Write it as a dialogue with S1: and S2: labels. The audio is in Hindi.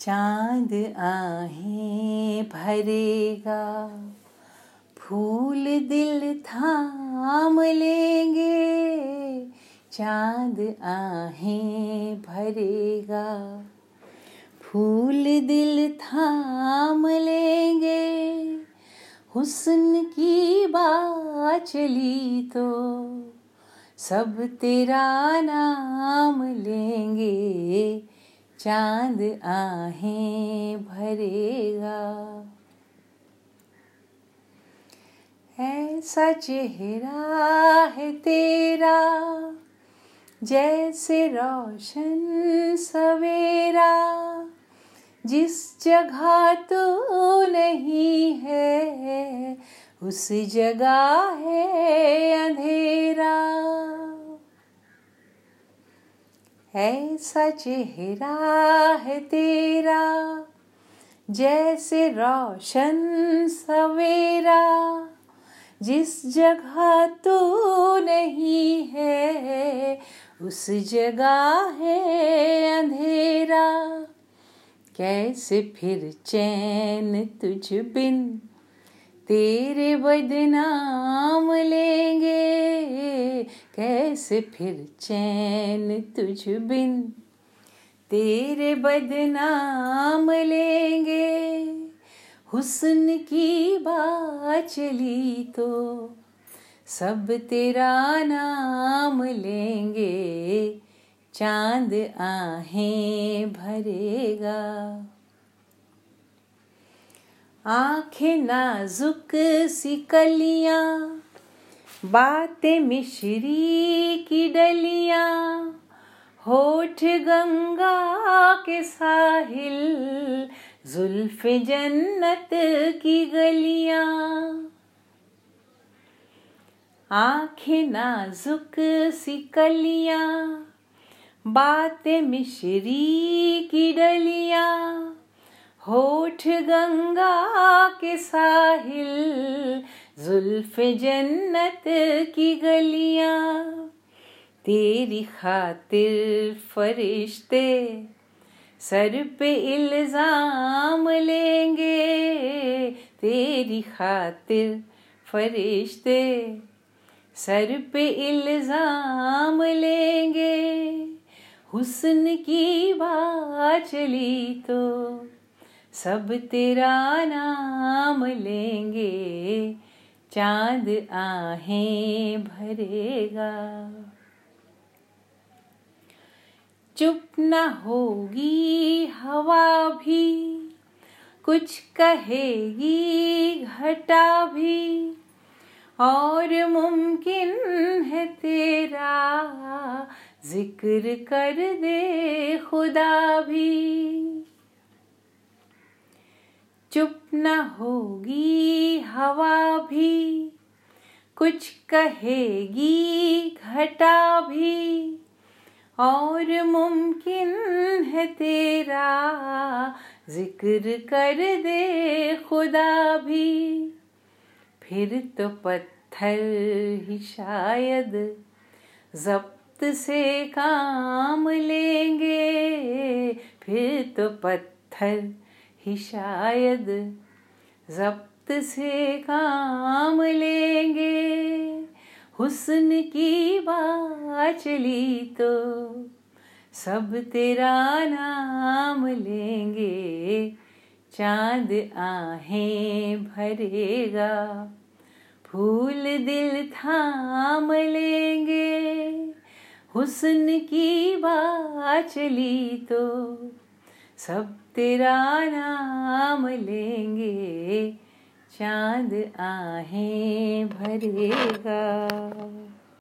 S1: चाँद आहें भरेगा। फूल दिल थाम लेंगे। चाँद आहें भरेगा। फूल दिल थाम लेंगे। हुस्न की बात चली तो सब तेरा नाम लेंगे। चाँद आहें भरेगा। ऐसा चेहरा है तेरा, जैसे रोशन सवेरा। जिस जगह तो नहीं है, उस जगह है अंधेरा। ऐसा चेहरा है तेरा, जैसे रोशन सवेरा। जिस जगह तू नहीं है, उस जगह है अंधेरा। कैसे फिर चैन तुझ बिन, तेरे बदनाम कैसे फिर चैन तुझ बिन। तेरे बदनाम लेंगे। हुस्न की बात चली तो सब तेरा नाम लेंगे। चाँद आहें भरेगा। आँखें नाजुक सी कलियाँ बातें मिश्री की डलियाँ, होठ गंगा के साहिल, जुल्फ जन्नत की गलियाँ। आँखें नाजुक सी कलियाँ, बातें मिश्री की डलियाँ, होठ गंगा के साहिल जुल्फ जन्नत की गलियाँ, तेरी खातिर फरिश्ते सर पे इल्ज़ाम लेंगे, तेरी खातिर फरिश्ते सर पे इल्ज़ाम लेंगे। हुस्न की बात चली तो सब तेरा नाम लेंगे चाँद आहें भरेगा। चुप न होगी हवा भी, कुछ कहेगी घटा भी। और मुमकिन है तेरा ज़िक्र कर दे खुदा भी। चुप न होगी हवा भी, कुछ कहेगी घटा भी, और मुमकिन है तेरा ज़िक्र कर दे खुदा भी। फिर तो पत्थर ही शायद जब्त से काम लेंगे, फिर तो पत्थर ही शायद जब्त से काम लेंगे। हुस्न की बात चली तो सब तेरा नाम लेंगे। चाँद आहें भरेगा, फूल दिल थाम लेंगे। हुस्न की बात चली तो सब तेरा नाम लेंगे चाँद आहें भरेगा।